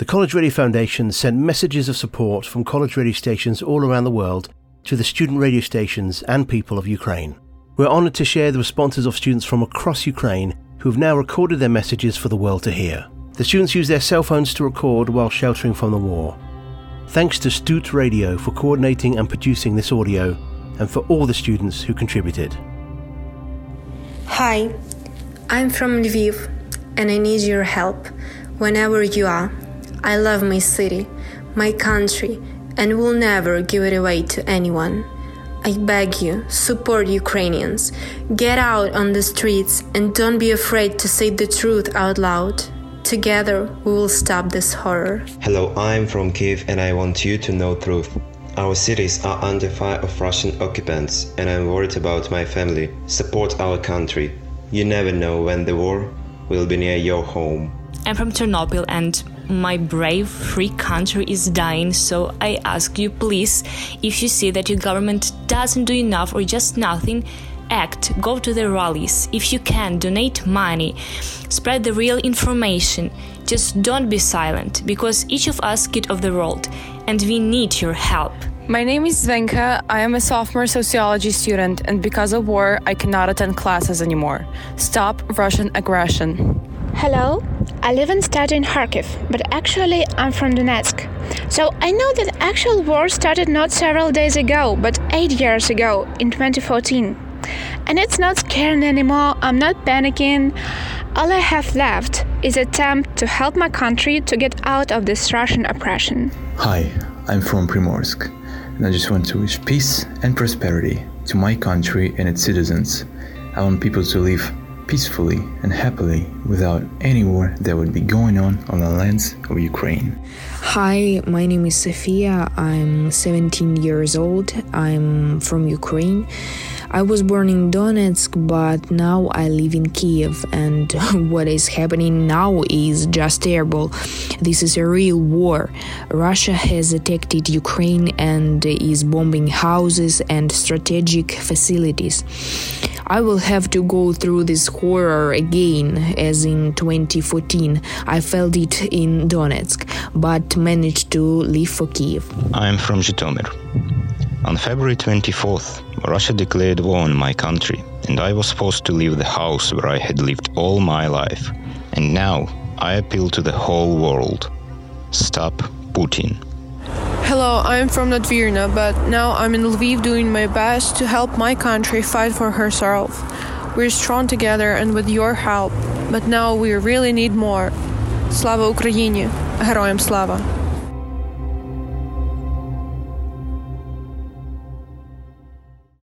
The College Radio Foundation sent messages of support from college radio stations all around the world to the student radio stations and people of Ukraine. We're honoured to share the responses of students from across Ukraine who have now recorded their messages for the world to hear. The students use their cell phones to record while sheltering from the war. Thanks to STUD Radio for coordinating and producing this audio, and for all the students who contributed. Hi, I'm from Lviv, and I need your help whenever you are. I love my city, my country, and will never give it away to anyone. I beg you, support Ukrainians. Get out on the streets and don't be afraid to say the truth out loud. Together, we will stop this horror. Hello, I'm from Kiev and I want you to know truth. Our cities are under fire of Russian occupants and I'm worried about my family. Support our country. You never know when the war will be near your home. I'm from Chernobyl and my brave free country is dying so i ask you please if you see that your government doesn't do enough or just nothing act go to the rallies if you can donate money spread the real information just don't be silent because each of us kid of the world and we need your help my name is Zvenka. I am a sophomore sociology student, and because of war, I cannot attend classes anymore. Stop Russian aggression. Hello, I live and study in Kharkiv, but actually I'm from Donetsk. So I know that actual war started not several days ago, but 8 years ago in 2014. And it's not scary anymore, I'm not panicking. All I have left is attempt to help my country to get out of this Russian oppression. Hi, I'm from Primorsk, and I just want to wish peace and prosperity to my country and its citizens. I want people to live peacefully and happily without any war that would be going on on the lands of Ukraine. Hi, my name is Sofia. I'm 17 years old. I'm from Ukraine. I was born in Donetsk, but now I live in Kiev, and what is happening now is just terrible. This is a real war. Russia has attacked Ukraine and is bombing houses and strategic facilities. I will have to go through this horror again, as in 2014. I felt it in Donetsk, but managed to leave for Kiev. I'm from Zhytomyr. On February 24th, Russia declared war on my country, and I was forced to leave the house where I had lived all my life. And now I appeal to the whole world stop Putin. Hello, I'm from Nadvirna, but now I'm in Lviv doing my best to help my country fight for herself. We're strong together and with your help, but now we really need more. Слава Україні! Героям слава!